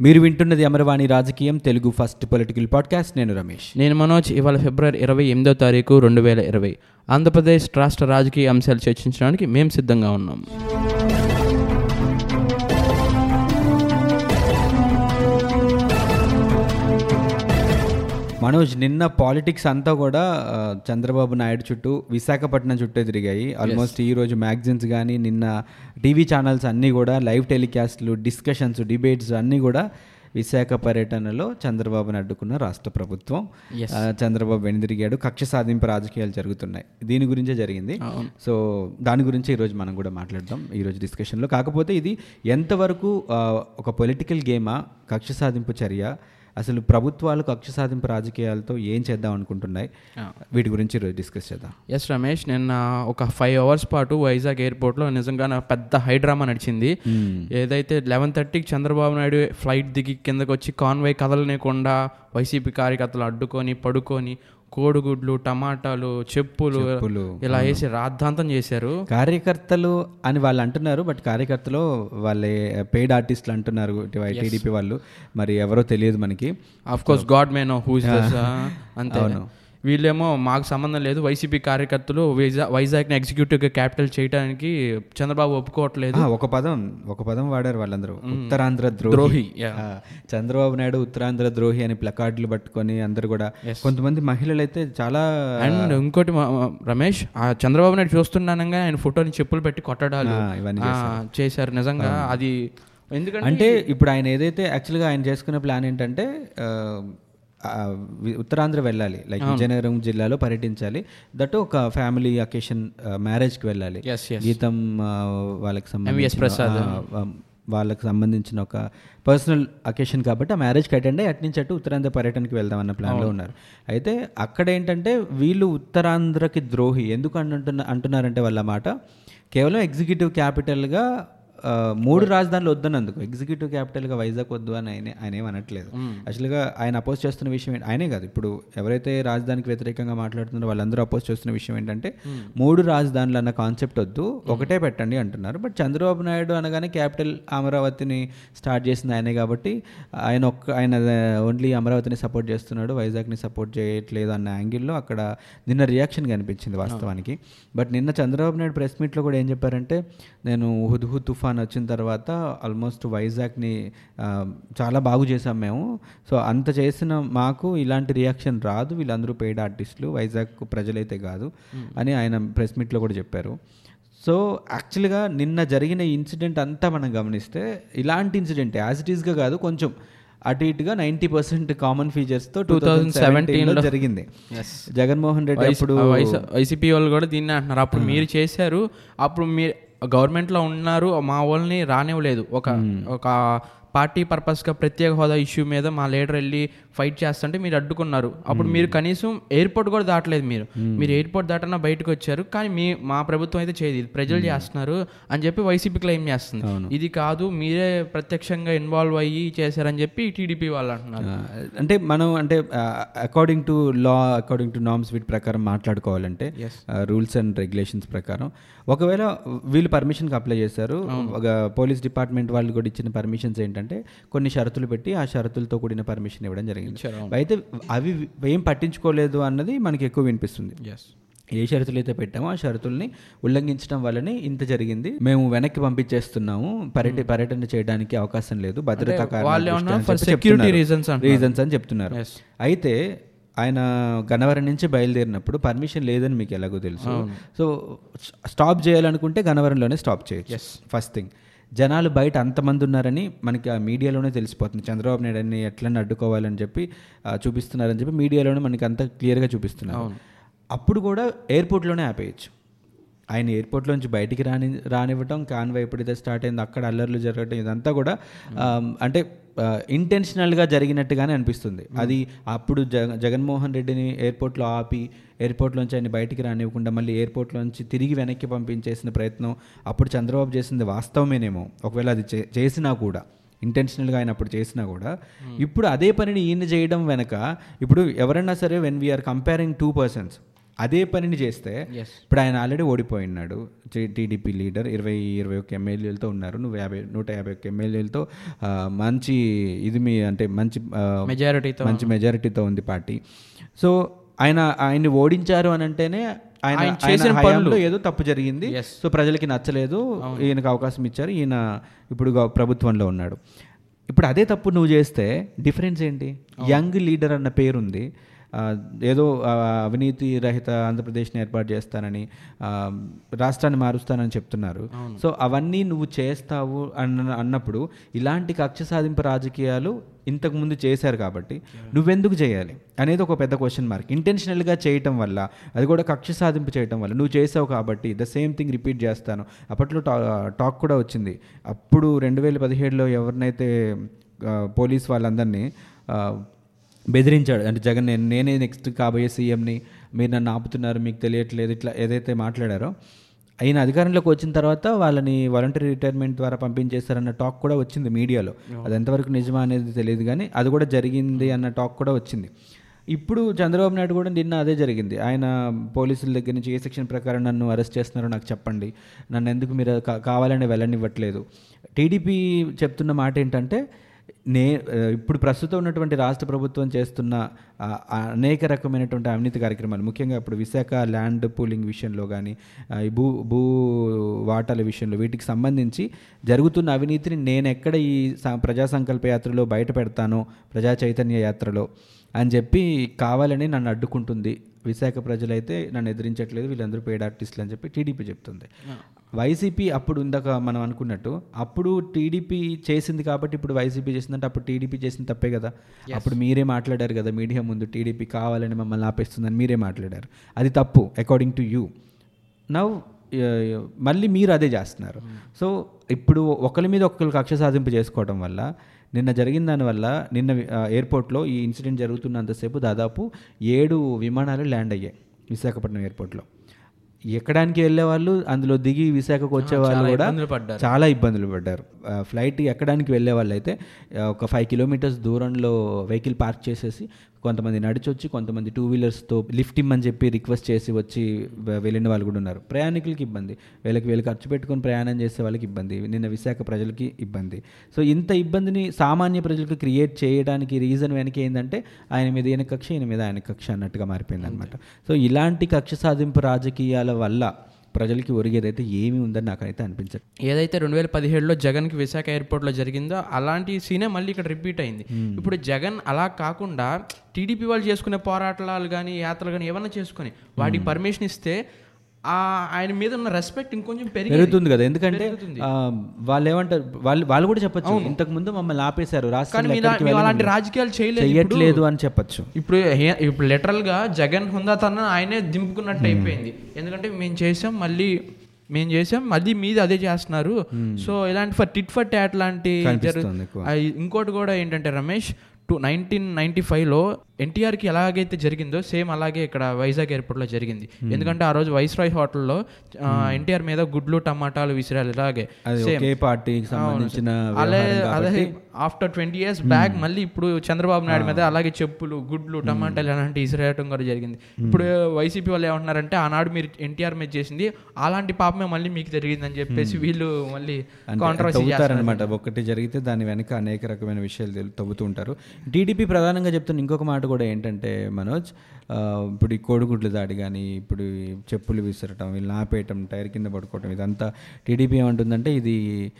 మీరు వింటున్నది అమరవాణి రాజకీయం తెలుగు ఫస్ట్ పొలిటికల్ పాడ్కాస్ట్. నేను రమేష్. నేను మనోజ్. ఇవాళ ఫిబ్రవరి ఇరవై ఎనిమిదో తారీఖు రెండు వేల ఇరవై. ఆంధ్రప్రదేశ్ రాష్ట్ర రాజకీయ అంశాలు చర్చించడానికి మేము సిద్ధంగా ఉన్నాం. మనోజ్ నిన్న పాలిటిక్స్ అంతా కూడా చంద్రబాబు నాయుడు చుట్టూ విశాఖపట్నం చుట్టూ తిరిగాయి. ఆల్మోస్ట్ ఈ రోజు మ్యాగజైన్స్ కానీ నిన్న టీవీ ఛానల్స్ అన్నీ కూడా లైవ్ టెలికాస్ట్లు డిస్కషన్స్ డిబేట్స్ అన్నీ కూడా విశాఖ పర్యటనలో చంద్రబాబుని అడ్డుకున్న రాష్ట్ర ప్రభుత్వం. చంద్రబాబు వెనుదిరిగాడు. కక్ష సాధింపు రాజకీయాలు జరుగుతున్నాయి. దీని గురించే జరిగింది. సో దాని గురించి ఈరోజు మనం కూడా మాట్లాడదాం ఈరోజు డిస్కషన్లో కాకపోతే ఇది ఎంతవరకు ఒక పొలిటికల్ గేమా కక్ష సాధింపు చర్య అసలు ప్రభుత్వాలు కక్ష సాధింపు రాజకీయాలతో ఏం చేద్దాం అనుకుంటున్నాయి? వీటి గురించి డిస్కస్ చేద్దాం. ఎస్ రమేష్ నిన్న ఒక ఫైవ్ అవర్స్ పాటు వైజాగ్ ఎయిర్పోర్ట్లో నిజంగా నా పెద్ద హైడ్రామా నడిచింది. ఏదైతే లెవెన్ థర్టీకి చంద్రబాబు నాయుడు ఫ్లైట్ దిగి కిందకు వచ్చి కాన్వై కదలనేకుండా వైసీపీ కార్యకర్తలు అడ్డుకొని పడుకొని కోడిగుడ్లు టమాటాలు చెప్పులు ఇలా వేసి రాద్ధాంతం చేశారు. కార్యకర్తలు అని వాళ్ళు అంటున్నారు బట్ కార్యకర్తలు వాళ్ళే పెయిడ్ ఆర్టిస్టులు అంటున్నారు టీడీపీ వాళ్ళు. మరి ఎవరో తెలియదు మనకి. Of course God may know who's అంతే. వీళ్ళేమో మాకు సంబంధం లేదు. వైసీపీ కార్యకర్తలు వైజాగ్ వైజాగ్ని ఎగ్జిక్యూటివ్ క్యాపిటల్ చేయడానికి చంద్రబాబు ఒప్పుకోవట్లేదు. ఒక పదం ఒక పదం వాడారు వాళ్ళందరూ. ఉత్తరాంధ్ర ద్రోహి. చంద్రబాబు నాయుడు ఉత్తరాంధ్ర ద్రోహి అని ప్లకార్డులు పట్టుకొని అందరు కూడా కొంతమంది మహిళలు అయితే చాలా అండ్ ఇంకోటి రమేష్ ఆ చంద్రబాబు నాయుడు చూస్తున్నానంగా ఆయన ఫోటోని చెప్పులు పెట్టి కొట్టడాలు. ఇవన్నీ చేశారు. నిజంగా అది ఎందుకంటే అంటే ఇప్పుడు ఆయన ఏదైతే యాక్చువల్గా ఆయన చేసుకున్న ప్లాన్ ఏంటంటే ఉత్తరాంధ్ర వెళ్ళాలి. లైక్ విజయనగరం జిల్లాలో పర్యటించాలి. దట్ ఒక ఫ్యామిలీ అకేషన్ మ్యారేజ్కి వెళ్ళాలి. గీతం వాళ్ళకి ఆ, వాళ్ళకి సంబంధించిన ఒక పర్సనల్ అకేషన్ కాబట్టి ఆ మ్యారేజ్కి అటెండ్ అయ్యి అటు నుంచి అటు ఉత్తరాంధ్ర పర్యటనకి వెళ్దాం అన్న ప్లాన్లో ఉన్నారు. అయితే అక్కడ ఏంటంటే వీళ్ళు ఉత్తరాంధ్రకి ద్రోహి. ఎందుకు అంటున్న అంటున్నారంటే వాళ్ళ మాట కేవలం ఎగ్జిక్యూటివ్ క్యాపిటల్గా మూడు రాజధానులు వద్దన్నందుకు. ఎగ్జిక్యూటివ్ క్యాపిటల్గా వైజాగ్ వద్దు అని ఆయన ఆయన అనట్లేదు యాక్చువల్గా ఆయన అపోజ్ చేస్తున్న విషయం ఏంటి- ఆయనే కాదు. ఇప్పుడు ఎవరైతే రాజధానికి వ్యతిరేకంగా మాట్లాడుతున్నారో వాళ్ళందరూ అపోజ్ చేస్తున్న విషయం ఏంటంటే మూడు రాజధానులు అన్న కాన్సెప్ట్ వద్దు ఒకటే పెట్టండి అంటున్నారు. బట్ చంద్రబాబు నాయుడు అనగానే క్యాపిటల్ అమరావతిని స్టార్ట్ చేసింది ఆయనే కాబట్టి ఆయన ఒక్క ఆయన ఓన్లీ అమరావతిని సపోర్ట్ చేస్తున్నాడు వైజాగ్ని సపోర్ట్ చేయట్లేదు అన్న యాంగిల్లో అక్కడ నిన్న రియాక్షన్ కనిపించింది వాస్తవానికి. బట్ నిన్న చంద్రబాబు నాయుడు ప్రెస్ మీట్లో కూడా ఏం చెప్పారంటే నేను హుద్హు తుఫాన్ వచ్చిన తర్వాత ఆల్మోస్ట్ వైజాగ్ని చాలా బాగు చేసాం మేము. సో అంత చేసిన మాకు ఇలాంటి రియాక్షన్ రాదు. వీళ్ళందరూ పెయిడ్ ఆర్టిస్టులు. వైజాగ్ ప్రజలైతే కాదు అని ఆయన ప్రెస్ మీట్లో కూడా చెప్పారు. సో యాక్చువల్గా నిన్న జరిగిన ఇన్సిడెంట్ అంతా మనం గమనిస్తే ఇలాంటి ఇన్సిడెంట్ యాజ్ ఇట్ ఈస్గా కాదు కొంచెం అటు ఇటుగా నైంటీ పర్సెంట్ కామన్ ఫీచర్స్తో టూ థౌజండ్ సెవెంటీన్లో జరిగింది. జగన్మోహన్ రెడ్డి అప్పుడు వైసీపీ వాళ్ళు కూడా దీన్ని అంటున్నారు. అప్పుడు మీరు చేశారు. అప్పుడు మీరు గవర్నమెంట్లో ఉన్నారు మా వాళ్ళని రానివ్వలేదు. ఒక ఒక పార్టీ పర్పస్గా ప్రత్యేక హోదా ఇష్యూ మీద మా లీడర్ వెళ్ళి ఫైట్ చేస్తుంటే మీరు అడ్డుకున్నారు. అప్పుడు మీరు కనీసం ఎయిర్పోర్ట్ కూడా దాటలేదు మీరు. మీరు ఎయిర్పోర్ట్ దాటన్నా బయటకు వచ్చారు. కానీ మీ మా ప్రభుత్వం అయితే చేయదు. ఇది ప్రజలు చేస్తున్నారు అని చెప్పి వైసీపీ క్లెయిమ్ చేస్తుంది. ఇది కాదు మీరే ప్రత్యక్షంగా ఇన్వాల్వ్ అయ్యి చేశారని చెప్పి టీడీపీ వాళ్ళు అంటున్నారు. అంటే మనం అంటే according to law according to norms వీటి ప్రకారం మాట్లాడుకోవాలంటే రూల్స్ అండ్ రెగ్యులేషన్స్ ప్రకారం. ఒకవేళ వీళ్ళు పర్మిషన్కి అప్లై చేశారు ఒక పోలీస్ డిపార్ట్మెంట్ వాళ్ళు కూడా ఇచ్చిన పర్మిషన్స్ ఏంటంటే కొన్ని షరతులు పెట్టి ఆ షరతులతో కూడిన పర్మిషన్ ఇవ్వడం జరిగింది. అయితే అవి ఏం పట్టించుకోలేదు అన్నది మనకి ఎక్కువ వినిపిస్తుంది. ఏ షరతులు అయితే పెట్టామో ఆ షరతుల్ని ఉల్లంఘించడం వల్లనే ఇంత జరిగింది. మేము వెనక్కి పంపించేస్తున్నాము. పర్యట పర్యటన చేయడానికి అవకాశం లేదు. భద్రతా అంటున్నారు. రీజన్స్ అని చెప్తున్నారు. అయితే ఆయన గన్నవరం నుంచి బయలుదేరినప్పుడు పర్మిషన్ లేదని మీకు ఎలాగో తెలుసు. సో స్టాప్ చేయాలనుకుంటే గన్నవరంలోనే స్టాప్ చేయొచ్చు. ఫస్ట్ థింగ్ జనాలు బయట అంతమంది ఉన్నారని మనకి ఆ మీడియాలోనే తెలిసిపోతుంది. చంద్రబాబు నాయుడు అని ఎట్లన్నా అడ్డుకోవాలని చెప్పి చూపిస్తున్నారని చెప్పి మీడియాలోనే మనకి అంత క్లియర్గా చూపిస్తున్నారు. అప్పుడు కూడా ఎయిర్పోర్ట్లోనే ఆపేయచ్చు. ఆయన ఎయిర్పోర్ట్లోంచి బయటికి రాని రానివ్వటం కాన్వే ఎప్పుడైతే స్టార్ట్ అయిందో అక్కడ అల్లర్లు జరగటం ఇదంతా కూడా అంటే ఇంటెన్షనల్గా జరిగినట్టుగానే అనిపిస్తుంది. అది అప్పుడు జగ జగన్మోహన్ రెడ్డిని ఎయిర్పోర్ట్లో ఆపి ఎయిర్పోర్ట్లోంచి ఆయన బయటికి రానివ్వకుండా మళ్ళీ ఎయిర్పోర్ట్లోంచి తిరిగి వెనక్కి పంపించేసిన ప్రయత్నం అప్పుడు చంద్రబాబు చేసింది వాస్తవమేనేమో. ఒకవేళ అది చే- చేసినా కూడా ఇంటెన్షనల్గా ఆయన అప్పుడు చేసినా కూడా ఇప్పుడు అదే పనిని ఈయన చేయడం వెనక ఇప్పుడు ఎవరైనా సరే when we are comparing two persons అదే పనిని చేస్తే. ఇప్పుడు ఆయన ఆల్రెడీ ఓడిపోయినాడు టీడీపీ లీడర్ ఇరవై ఇరవై ఒక్క ఎమ్మెల్యేలతో ఉన్నారు. నువ్వు యాభై నూట యాభై ఒక్క ఎమ్మెల్యేలతో మంచి ఇది మీ అంటే మంచి మెజారిటీతో మంచి మెజారిటీతో ఉంది పార్టీ. సో ఆయన ఆయన్ని ఓడించారు అని అంటేనే ఆయన చేసిన హయాంలో ఏదో తప్పు జరిగింది. సో ప్రజలకి నచ్చలేదు. ఈయనకు అవకాశం ఇచ్చారు. ఈయన ఇప్పుడు ప్రభుత్వంలో ఉన్నాడు. ఇప్పుడు అదే తప్పు నువ్వు చేస్తే డిఫరెన్స్ ఏంటి? యంగ్ లీడర్ అన్న పేరుంది. ఏదో అవినీతి రహిత ఆంధ్రప్రదేశ్ని ఏర్పాటు చేస్తానని రాష్ట్రాన్ని మారుస్తానని చెప్తున్నారు. సో అవన్నీ నువ్వు చేస్తావు అన్న అన్నప్పుడు ఇలాంటి కక్ష సాధింపు రాజకీయాలు ఇంతకు ముందు చేశారు కాబట్టి నువ్వెందుకు చేయాలి? అనేది ఒక పెద్ద క్వశ్చన్ మార్క్ ఇంటెన్షనల్గా చేయటం వల్ల అది కూడా కక్ష సాధింపు చేయటం వల్ల నువ్వు చేసావు కాబట్టి ద సేమ్ థింగ్ రిపీట్ చేస్తాను. అప్పట్లో టా టాక్ కూడా వచ్చింది. అప్పుడు రెండు వేల పదిహేడులో ఎవరినైతే పోలీస్ వాళ్ళందరినీ బెదిరించాడు. అంటే జగన్ నేను నేనే నెక్స్ట్ కాబోయే సీఎంని మీరు నన్ను ఆపుతున్నారు మీకు తెలియట్లేదు ఇట్లా ఏదైతే మాట్లాడారో ఆయన అధికారంలోకి వచ్చిన తర్వాత వాళ్ళని వాలంటరీ రిటైర్మెంట్ ద్వారా పంపించేస్తారన్న టాక్ కూడా వచ్చింది మీడియాలో. అది ఎంతవరకు నిజమా అనేది తెలియదు కానీ అది కూడా జరిగింది అన్న టాక్ కూడా వచ్చింది. ఇప్పుడు చంద్రబాబు నాయుడు కూడా నిన్న అదే జరిగింది. ఆయన పోలీసుల దగ్గర నుంచి ఏ సెక్షన్ ప్రకారం నన్ను అరెస్ట్ చేస్తున్నారో నాకు చెప్పండి. నన్ను ఎందుకు మీరు కావాలని వెళ్ళనివ్వట్లేదు. టీడీపీ చెప్తున్న మాట ఏంటంటే నే ఇప్పుడు ప్రస్తుతం ఉన్నటువంటి రాష్ట్ర ప్రభుత్వం చేస్తున్న అనేక రకమైనటువంటి అవినీతి కార్యక్రమాలు ముఖ్యంగా ఇప్పుడు విశాఖ ల్యాండ్ పూలింగ్ విషయంలో కానీ ఈ భూ భూ వాటాల విషయంలో వీటికి సంబంధించి జరుగుతున్న అవినీతిని నేను ఎక్కడ ఈ ప్రజా సంకల్ప యాత్రలో బయట పెడతానో ప్రజా చైతన్య యాత్రలో అని చెప్పి కావాలని నన్ను అడ్డుకుంటుంది. విశాఖ ప్రజలైతే నన్ను ఎదిరించట్లేదు వీళ్ళందరూ పేడ్ ఆర్టిస్టులు అని చెప్పి టీడీపీ చెప్తుంది. వైసీపీ అప్పుడు ఇందాక మనం అనుకున్నట్టు అప్పుడు టీడీపీ చేసింది కాబట్టి ఇప్పుడు వైసీపీ చేసిందంటే అప్పుడు టీడీపీ చేసింది తప్పే కదా. అప్పుడు మీరే మాట్లాడారు కదా మీడియా ముందు టీడీపీ కావాలని మమ్మల్ని ఆపేస్తుందని మీరే మాట్లాడారు. అది తప్పు అకార్డింగ్ టు యూ నవ్ మళ్ళీ మీరు అదే చేస్తున్నారు. సో ఇప్పుడు ఒకరి మీద ఒకరు కక్ష సాధింపు చేసుకోవడం వల్ల నిన్న జరిగిన దానివల్ల నిన్న ఎయిర్పోర్ట్లో ఈ ఇన్సిడెంట్ జరుగుతున్నంతసేపు దాదాపు ఏడు విమానాలు ల్యాండ్ అయ్యాయి విశాఖపట్నం ఎయిర్పోర్ట్లో ఎక్కడానికి వెళ్ళే వాళ్ళు అందులో దిగి విశాఖకు వచ్చే వాళ్ళు కూడా. చాలా ఇబ్బందులు పడ్డారు ఫ్లైట్ ఎక్కడానికి వెళ్ళే వాళ్ళు అయితే ఆ, ఒక ఫైవ్ కిలోమీటర్స్ దూరంలో వెహికల్ పార్క్ చేసేసి కొంతమంది నడిచొచ్చి కొంతమంది టూ వీలర్స్తో లిఫ్ట్ ఇమ్మని చెప్పి రిక్వెస్ట్ చేసి వచ్చి వెళ్ళిన వాళ్ళు కూడా ఉన్నారు. ప్రయాణికులకి ఇబ్బంది. వీళ్ళకి వీళ్ళు ఖర్చు పెట్టుకొని ప్రయాణం చేసే వాళ్ళకి ఇబ్బంది. నిన్న విశాఖ ప్రజలకి ఇబ్బంది. సో ఇంత ఇబ్బందిని సామాన్య ప్రజలకు క్రియేట్ చేయడానికి రీజన్ వెనక ఏంటంటే ఆయన మీద ఈయన కక్ష ఈయన మీద ఆయన కక్ష అన్నట్టుగా మారిపోయింది అనమాట సో ఇలాంటి కక్ష సాధింపు రాజకీయాల వల్ల ప్రజలకి ఒరిగేదైతే ఏమీ ఉందని నాకైతే అనిపించదు. ఏదైతే రెండు వేల పదిహేడులో జగన్కి విశాఖ ఎయిర్పోర్ట్లో జరిగిందో అలాంటి సీనే మళ్ళీ ఇక్కడ రిపీట్ అయింది. ఇప్పుడు జగన్ అలా కాకుండా టీడీపీ వాళ్ళు చేసుకునే పోరాటాలు కానీ యాత్రలు కానీ ఏమన్నా చేసుకొని వాటికి పర్మిషన్ ఇస్తే ఆయన మీద ఉన్న రెస్పెక్ట్ ఇంకొంచెం పెరిగి పెరుగుతుంది కదా. ఎందుకంటే వాళ్ళు ఏమంటారు వాళ్ళు వాళ్ళు కూడా చెప్పొచ్చు. ఇంతకు ముందు మమ్మల్ని ఆపేశారు. అలాంటి రాజకీయాలు చేయలేదు అని చెప్పొచ్చు. ఇప్పుడు ఇప్పుడు లిటరల్గా జగన్ హుందాతనం ఆయనే దింపుకున్నట్టు అయిపోయింది. ఎందుకంటే మేము చేసాం మళ్ళీ మేము చేసాం మళ్ళీ మీది అదే చేస్తున్నారు. సో ఇలాంటి ఫర్ టిట్ ఫర్ ట్యాట్ లాంటి ఇంకోటి కూడా ఏంటంటే రమేష్ టూ నైన్టీన్ నైన్టీ ఫైవ్లో ఎన్టీఆర్కి ఎలాగైతే జరిగిందో సేమ్ అలాగే ఇక్కడ వైజాగ్ ఎయిర్పోర్ట్లో జరిగింది. ఎందుకంటే ఆ రోజు వైస్రాయ్ హోటల్లో ఎన్టీఆర్ మీద గుడ్లు టమాటాలు విసిరాలు ఇలాగే. పార్టీకి సంబంధించిన అదే ఆఫ్టర్ ట్వంటీ ఇయర్స్ బ్యాక్ మళ్ళీ ఇప్పుడు చంద్రబాబు నాయుడు మీద అలాగే చెప్పులు గుడ్లు టమాటాలు అలాంటి ఇసిరేయటం కూడా జరిగింది. ఇప్పుడు వైసీపీ వాళ్ళు ఏమంటున్నారంటే ఆనాడు మీరు ఎన్టీఆర్ మీద చేసింది అలాంటి పాపమే మళ్ళీ మీకు జరిగిందని చెప్పేసి వీళ్ళు మళ్ళీ కాంట్రవర్సీ ఒకటి జరిగితే దాని వెనక అనేక రకమైన విషయాలు తవ్వుతూ ఉంటారు. టీడీపీ ప్రధానంగా చెప్తున్న ఇంకొక మాట కూడా ఏంటంటే మనోజ్ ఇప్పుడు ఈ కోడిగుడ్లు దాడి కానీ ఇప్పుడు చెప్పులు విసరటం వీళ్ళని ఆపేయటం టైర్ కింద పడుకోవటం ఇదంతా టీడీపీ ఏమంటుందంటే ఇది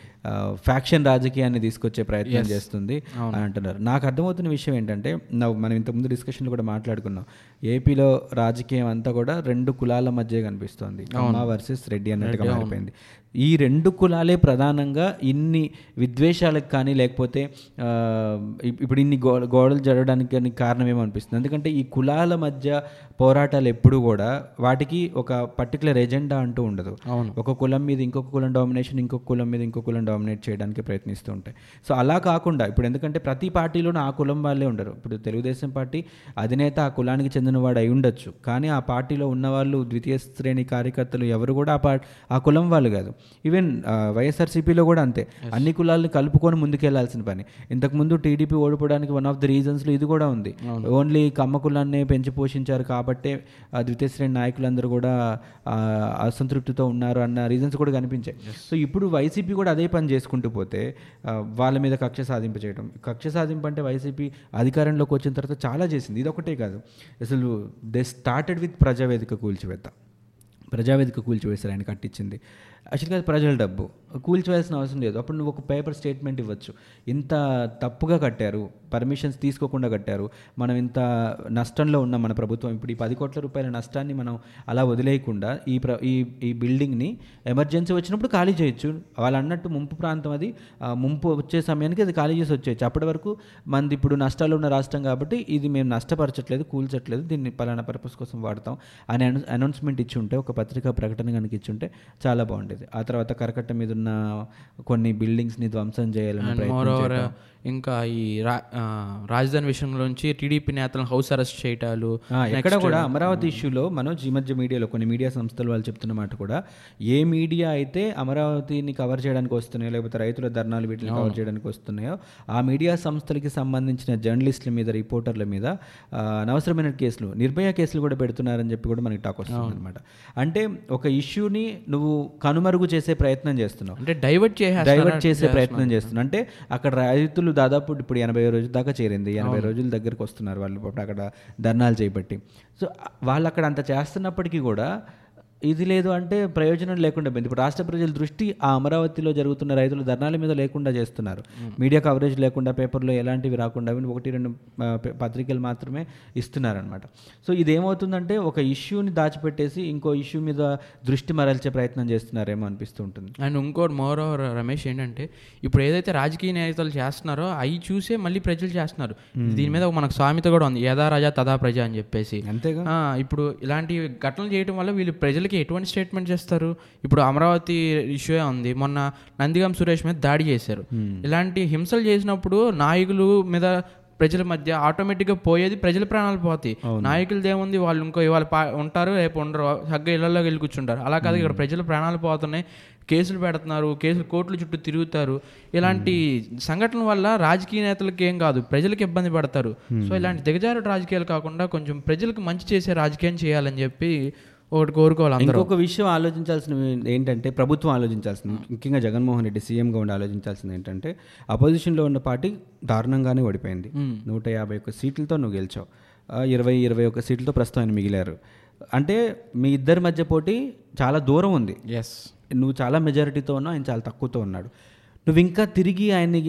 ఫ్యాక్షన్ రాజకీయాన్ని తీసుకొచ్చే ప్రయత్నం చేస్తుంది అని అంటున్నారు. నాకు అర్థమవుతున్న విషయం ఏంటంటే నా- మనం ఇంతకుముందు డిస్కషన్లో కూడా మాట్లాడుకున్నాం. ఏపీలో రాజకీయం అంతా కూడా రెండు కులాల మధ్య కనిపిస్తోంది. అమ్మ వర్సెస్ రెడ్డి అన్నట్టుగా మారిపోయింది. ఈ రెండు కులాలే ప్రధానంగా ఇన్ని విద్వేషాలకు కానీ లేకపోతే ఇప్పుడు ఇన్ని గో గోడలు జరగడానికి కానీ కారణం ఏమనిపిస్తుంది ఎందుకంటే ఈ కులాల మధ్య పోరాటాలు ఎప్పుడు కూడా వాటికి ఒక పర్టికులర్ ఎజెండా అంటూ ఉండదు. ఒక కులం మీద ఇంకొక కులం డామినేషన్ ఇంకొక కులం మీద ఇంకొక కులం డామినేట్ చేయడానికి ప్రయత్నిస్తూ ఉంటాయి. సో అలా కాకుండా ఇప్పుడు ఎందుకంటే ప్రతి పార్టీలోనూ ఆ కులం వాళ్ళే ఉండరు. ఇప్పుడు తెలుగుదేశం పార్టీ అధినేత ఆ కులానికి చెందినవాడు అయి ఉండొచ్చు. కానీ ఆ పార్టీలో ఉన్నవాళ్ళు ద్వితీయ శ్రేణి కార్యకర్తలు ఎవరు కూడా ఆ పా ఆ కులం వాళ్ళు కాదు. ఈవెన్ వైఎస్ఆర్సీపీలో కూడా అంతే. అన్ని కులాలను కలుపుకొని ముందుకెళ్ళాల్సిన పని. ఇంతకుముందు టీడీపీ ఓడిపోవడానికి వన్ ఆఫ్ ది రీజన్స్లో ఇది కూడా ఉంది. ఓన్లీ కమ్మ కులాన్నే పెంచి పోషించారు కాబట్టే ద్వితీయ శ్రేణి నాయకులందరూ కూడా అసంతృప్తితో ఉన్నారు అన్న రీజన్స్ కూడా కనిపించాయి. సో ఇప్పుడు వైసీపీ కూడా అదే పని చేసుకుంటూ పోతే వాళ్ళ మీద కక్ష సాధింపు చేయడం కక్ష సాధింపు అంటే వైసీపీ అధికారంలోకి వచ్చిన తర్వాత చాలా చేసింది. ఇది ఒకటే కాదు. అసలు దే స్టార్టెడ్ విత్ ప్రజావేదిక కూల్చివేత. ప్రజావేదిక కూల్చివేశారు ఆయన కట్టించింది. యాక్చువల్గా అది ప్రజల డబ్బు. కూల్చివేయాల్సిన అవసరం లేదు. అప్పుడు నువ్వు ఒక పేపర్ స్టేట్మెంట్ ఇవ్వచ్చు. ఇంత తప్పుగా కట్టారు పర్మిషన్స్ తీసుకోకుండా కట్టారు మనం ఇంత నష్టంలో ఉన్నాం మన ప్రభుత్వం. ఇప్పుడు ఈ పది కోట్ల రూపాయల నష్టాన్ని మనం అలా వదిలేయకుండా ఈ ప్ర ఈ ఈ బిల్డింగ్ని ఎమర్జెన్సీ వచ్చినప్పుడు ఖాళీ చేయొచ్చు. వాళ్ళు అన్నట్టు ముంపు ప్రాంతం అది. ముంపు వచ్చే సమయానికి అది ఖాళీ చేసి వచ్చేయచ్చు. అప్పటి వరకు మనది ఇప్పుడు నష్టాలు ఉన్న రాష్ట్రం కాబట్టి ఇది మేము నష్టపరచట్లేదు కూల్చట్లేదు. దీన్ని పలానా పర్పస్ కోసం వాడతాం అని అనౌన్స్మెంట్ ఇచ్చి ఉంటే ఒక పత్రికా ప్రకటన కనుక ఇచ్చి ఉంటే చాలా బాగుండేది. ఆ తర్వాత కరకట్ట మీద ఉన్న కొన్ని బిల్డింగ్స్ని ధ్వంసం చేయాలని ఇంకా ఈ రాజధాని విషయంలోంచి టీడీపీ నేతలను హౌస్ అరెస్ట్ చేయటాలు ఎక్కడ కూడా అమరావతి ఇష్యూలో మనోజ్ ఈ మధ్య మీడియాలో కొన్ని మీడియా సంస్థలు వాళ్ళు చెప్తున్న మాట కూడా ఏ మీడియా అయితే అమరావతిని కవర్ చేయడానికి వస్తున్నాయో లేకపోతే రైతుల ధర్నాలు వీటిని కవర్ చేయడానికి వస్తున్నాయో ఆ మీడియా సంస్థలకి సంబంధించిన జర్నలిస్టుల మీద రిపోర్టర్ల మీద అనవసరమైన కేసులు నిర్భయ కేసులు కూడా పెడుతున్నారని చెప్పి కూడా మనకి టాక్ వస్తుంది అనమాట అంటే ఒక ఇష్యూని నువ్వు కనుమరుగు చేసే ప్రయత్నం చేస్తున్నావు. అంటే డైవర్ట్ చేసేస్తున్నారు? డైవర్ట్ చేసే ప్రయత్నం చేస్తున్నారు అంటే అక్కడ రైతులు దాదాపు ఇప్పుడు ఎనభై రోజుల దాకా చేరింది. ఎనభై రోజుల దగ్గరికి వస్తున్నారు వాళ్ళు అక్కడ ధర్నాలు చేపట్టి. సో వాళ్ళు అక్కడ అంత చేస్తున్నప్పటికీ కూడా ఇది లేదు అంటే ప్రయోజనం లేకుండా పోయింది. ఇప్పుడు రాష్ట్ర ప్రజల దృష్టి ఆ అమరావతిలో జరుగుతున్న రైతుల ధర్నాల మీద లేకుండా చేస్తున్నారు. మీడియా కవరేజ్ లేకుండా పేపర్లో ఎలాంటివి రాకుండా ఒకటి రెండు పత్రికలు మాత్రమే ఇస్తున్నారనమాట సో ఇదేమవుతుందంటే ఒక ఇష్యూని దాచిపెట్టేసి ఇంకో ఇష్యూ మీద దృష్టి మరల్చే ప్రయత్నం చేస్తున్నారేమో అనిపిస్తూ ఉంటుంది. అండ్ ఇంకోటి మోర్ ఓవర్ రమేష్ ఏంటంటే ఇప్పుడు ఏదైతే రాజకీయ నేతలు చేస్తున్నారో అవి చూసే మళ్ళీ ప్రజలు చేస్తున్నారు. దీని మీద మనకు సామెత కూడా ఉంది. యథా రాజా తదా ప్రజ అని చెప్పేసి. అంతేగా? ఇప్పుడు ఇలాంటి ఘటనలు చేయడం వల్ల వీళ్ళు ప్రజలకి ఎటువంటి స్టేట్మెంట్ చేస్తారు? ఇప్పుడు అమరావతి ఇష్యూ ఉంది. మొన్న నందిగం సురేష్ మీద దాడి చేశారు. ఇలాంటి హింసలు చేసినప్పుడు నాయకులు మీద ప్రజల మధ్య ఆటోమేటిక్గా పోయేది ప్రజల ప్రాణాలు పోతాయి. నాయకులది ఏముంది? వాళ్ళు ఇంకో ఇవాళ ఉంటారు రేపు ఉండరు. చక్కగా ఇళ్ళలో వెళ్ళి కూర్చుంటారు. అలా కాదు ఇక్కడ ప్రజల ప్రాణాలు పోతున్నాయి. కేసులు పెడుతున్నారు కేసులు కోర్టుల చుట్టూ తిరుగుతారు. ఇలాంటి సంఘటనల వల్ల రాజకీయ నేతలకు ఏం కాదు ప్రజలకు ఇబ్బంది పడతారు. సో ఇలాంటి దిగజారు రాజకీయాలు కాకుండా కొంచెం ప్రజలకు మంచి చేసే రాజకీయం చేయాలని చెప్పి ఒకటి కోరుకోవాలి ఇంకొక విషయం ఆలోచించాల్సిన ఏంటంటే ప్రభుత్వం ఆలోచించాల్సింది. ముఖ్యంగా జగన్మోహన్ రెడ్డి సీఎంగా ఉండి ఆలోచించాల్సింది ఏంటంటే అపోజిషన్లో ఉన్న పార్టీ దారుణంగానే ఓడిపోయింది. నూట యాభై ఒక్క సీట్లతో నువ్వు గెలిచావు. ఇరవై ఇరవై ఒక్క సీట్లతో ప్రస్తుతం ఆయన మిగిలారు. అంటే మీ ఇద్దరి మధ్య పోటీ చాలా దూరం ఉంది. ఎస్ నువ్వు చాలా మెజారిటీతో ఉన్నావు ఆయన చాలా తక్కువతో ఉన్నాడు. నువ్వు ఇంకా తిరిగి ఆయన్ని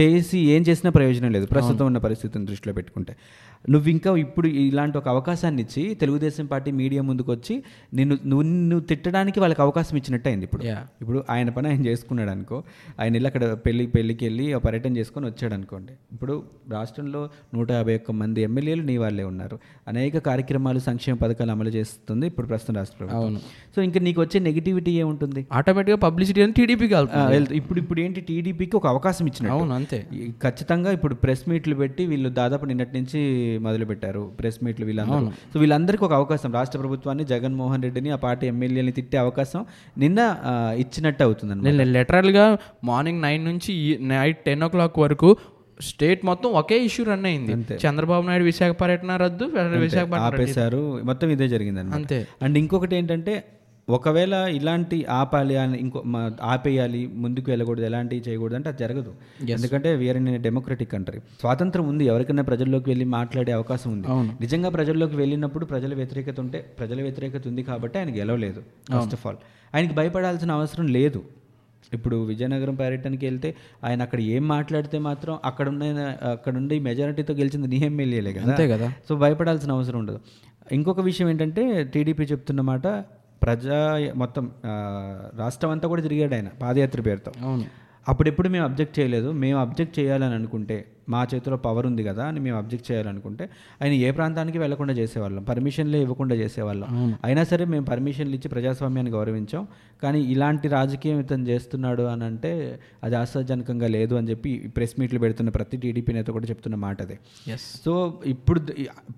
చేసి ఏం చేసినా ప్రయోజనం లేదు. ప్రస్తుతం ఉన్న పరిస్థితిని దృష్టిలో పెట్టుకుంటే. నువ్వు ఇంకా ఇప్పుడు ఇలాంటి ఒక అవకాశాన్ని ఇచ్చి తెలుగుదేశం పార్టీ మీడియా ముందుకు వచ్చి నిన్ను నువ్వు నువ్వు తిట్టడానికి వాళ్ళకి అవకాశం ఇచ్చినట్టు అయింది ఇప్పుడు. ఇప్పుడు ఆయన పని ఆయన చేసుకున్నాడు అనుకో ఆయన వెళ్ళి అక్కడ పెళ్ళి పెళ్ళికి వెళ్ళి ఆ పర్యటన చేసుకొని వచ్చాడు అనుకోండి ఇప్పుడు రాష్ట్రంలో నూట యాభై ఒక్క మంది ఎమ్మెల్యేలు నీ వాళ్ళే ఉన్నారు. అనేక కార్యక్రమాలు సంక్షేమ పథకాలు అమలు చేస్తుంది ఇప్పుడు ప్రస్తుతం రాష్ట్ర ప్రభుత్వం. సో ఇంకా నీకు వచ్చే నెగిటివిటీ ఏముంటుంది? ఆటోమేటిక్గా పబ్లిసిటీ అని టీడీపీకి ఇప్పుడు ఇప్పుడు ఏంటి టీడీపీకి ఒక అవకాశం ఇచ్చినట్టు? అవును అంతే. ఖచ్చితంగా ఇప్పుడు ప్రెస్ మీట్లు పెట్టి వీళ్ళు దాదాపు నిన్నటి నుంచి మొదలు పెట్టారు ప్రెస్ మీట్లు వీళ్ళందరూ. సో వీళ్ళందరికీ ఒక అవకాశం. రాష్ట్ర ప్రభుత్వాన్ని జగన్మోహన్ రెడ్డిని ఆ పార్టీ ఎమ్మెల్యేని తిట్టే అవకాశం నిన్న ఇచ్చినట్టు అవుతుంది నేను లిటరల్గా మార్నింగ్ నైన్ నుంచి నైట్ టెన్ ఓ క్లాక్ వరకు స్టేట్ మొత్తం ఒకే ఇష్యూ రన్ అయింది. చంద్రబాబు నాయుడు విశాఖ పర్యటన రద్దు విశాఖపట్నం ఆపేశారు. మొత్తం ఇదే జరిగింది అంతే. అండ్ ఇంకొకటి ఏంటంటే ఒకవేళ ఇలాంటి ఆపాలి అని ఇంకో ఆపేయాలి ముందుకు వెళ్ళకూడదు ఎలాంటివి చేయకూడదు అంటే అది జరగదు. ఎందుకంటే వీఆర్ ఇన్ డెమోక్రటిక్ కంట్రీ స్వాతంత్రం ఉంది ఎవరికైనా ప్రజల్లోకి వెళ్ళి మాట్లాడే అవకాశం ఉంది. నిజంగా ప్రజల్లోకి వెళ్ళినప్పుడు ప్రజల వ్యతిరేకత ఉంటే ప్రజల వ్యతిరేకత ఉంది కాబట్టి ఆయన గెలవలేదు ఫస్ట్ ఆఫ్ ఆల్ ఆయనకి భయపడాల్సిన అవసరం లేదు. ఇప్పుడు విజయనగరం పర్యటనకి వెళ్తే ఆయన అక్కడ ఏం మాట్లాడితే మాత్రం అక్కడ ఉన్న అక్కడ ఉండి మెజారిటీతో గెలిచింది నీ ఎమ్మెల్యేలే కదా. అంతే కదా. సో భయపడాల్సిన అవసరం ఉండదు. ఇంకొక విషయం ఏంటంటే టీడీపీ చెప్తున్న మాట ప్రజా మొత్తం రాష్ట్రం అంతా కూడా తిరిగాడు ఆయన పాదయాత్ర పేరుతో. అవును. అప్పుడెప్పుడు మేము అబ్జెక్ట్ చేయలేదు. మేము అబ్జెక్ట్ చేయాలని అనుకుంటే మా చేతిలో పవర్ ఉంది కదా అని మేము అబ్జెక్ట్ చేయాలనుకుంటే ఆయన ఏ ప్రాంతానికి వెళ్ళకుండా చేసేవాళ్ళం. పర్మిషన్లే ఇవ్వకుండా చేసేవాళ్ళం. అయినా సరే మేము పర్మిషన్లు ఇచ్చి ప్రజాస్వామ్యాన్ని గౌరవించాం. కానీ ఇలాంటి రాజకీయం ఇతను చేస్తున్నాడు అని అంటే అది ఆశాజనకంగా లేదు అని చెప్పి ప్రెస్ మీట్లు పెడుతున్న ప్రతి టీడీపీ నేత కూడా చెప్తున్న మాట అదే. సో ఇప్పుడు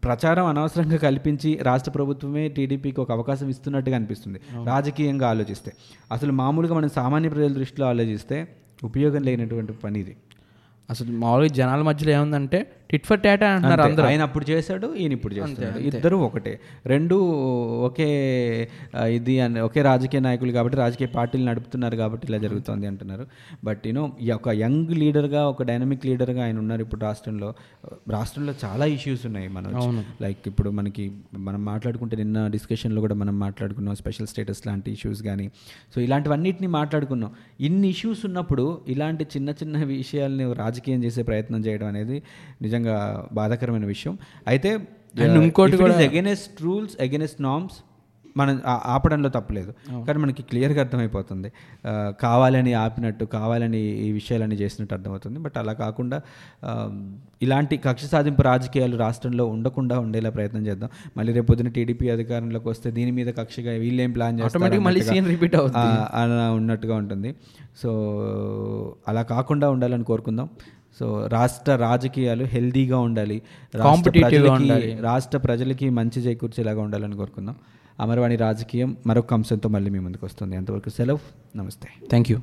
ప్రచారం అనవసరంగా కల్పించి రాష్ట్ర ప్రభుత్వమే టీడీపీకి ఒక అవకాశం ఇస్తున్నట్టుగా అనిపిస్తుంది. రాజకీయంగా ఆలోచిస్తే. అసలు మామూలుగా మనం సామాన్య ప్రజల దృష్టిలో ఆలోచిస్తే ఉపయోగం లేనటువంటి పని ఇది. అసలు మామూలుగా జనాల మధ్యలో ఏముందంటే టిట్ ఫర్ టాటా అంటున్నారు. అందరూ. ఆయన అప్పుడు చేశాడు ఈయన ఇప్పుడు చేస్తున్నాడు. ఇద్దరు ఒకటే. రెండు ఒకే ఇది అని ఒకే రాజకీయ నాయకులు కాబట్టి రాజకీయ పార్టీలు నడుపుతున్నారు కాబట్టి ఇలా జరుగుతుంది అంటున్నారు. బట్ యూనో ఈ ఒక యంగ్ లీడర్గా ఒక డైనమిక్ లీడర్గా ఆయన ఉన్నారు ఇప్పుడు రాష్ట్రంలో. రాష్ట్రంలో చాలా ఇష్యూస్ ఉన్నాయి మనం లైక్ ఇప్పుడు మనకి మనం మాట్లాడుకుంటే నిన్న డిస్కషన్లో కూడా మనం మాట్లాడుకున్నాం స్పెషల్ స్టేటస్ లాంటి ఇష్యూస్ కానీ సో ఇలాంటివన్నిటిని మాట్లాడుకున్నాం. ఇన్ని ఇష్యూస్ ఉన్నప్పుడు ఇలాంటి చిన్న చిన్న విషయాల్ని రాజకీయం చేసే ప్రయత్నం చేయడం అనేది నిజంగా బాధాకరమైన విషయం. అయితే And ఇంకోటి కూడా- అగెనెస్ట్ రూల్స్ అగెనెస్ట్ నామ్స్ మనం ఆపడంలో తప్పలేదు. కానీ మనకి క్లియర్గా అర్థమైపోతుంది. కావాలని ఆపినట్టు కావాలని ఈ విషయాలన్నీ చేసినట్టు అర్థమవుతుంది. బట్ అలా కాకుండా ఇలాంటి కక్ష సాధింపు రాజకీయాలు రాష్ట్రంలో ఉండకుండా ఉండేలా ప్రయత్నం చేద్దాం. మళ్ళీ రేపు పొద్దున టీడీపీ అధికారంలోకి వస్తే దీని మీద కక్షగా వీళ్ళేం ప్లాన్ చేస్తారు మళ్ళీ scene repeat అవుతుంది. అలా ఉన్నట్టుగా ఉంటుంది. సో అలా కాకుండా ఉండాలని కోరుకుందాం. సో రాష్ట్ర రాజకీయాలు హెల్దీగా ఉండాలి. ఉండాలి. రాష్ట్ర ప్రజలకి మంచి చేకూర్చేలాగా ఉండాలని కోరుకుందాం. అమరవాణి రాజకీయం మరొక అంశంతో మళ్ళీ మీ ముందుకు వస్తుంది. అంతవరకు సెలవు. నమస్తే. Thank you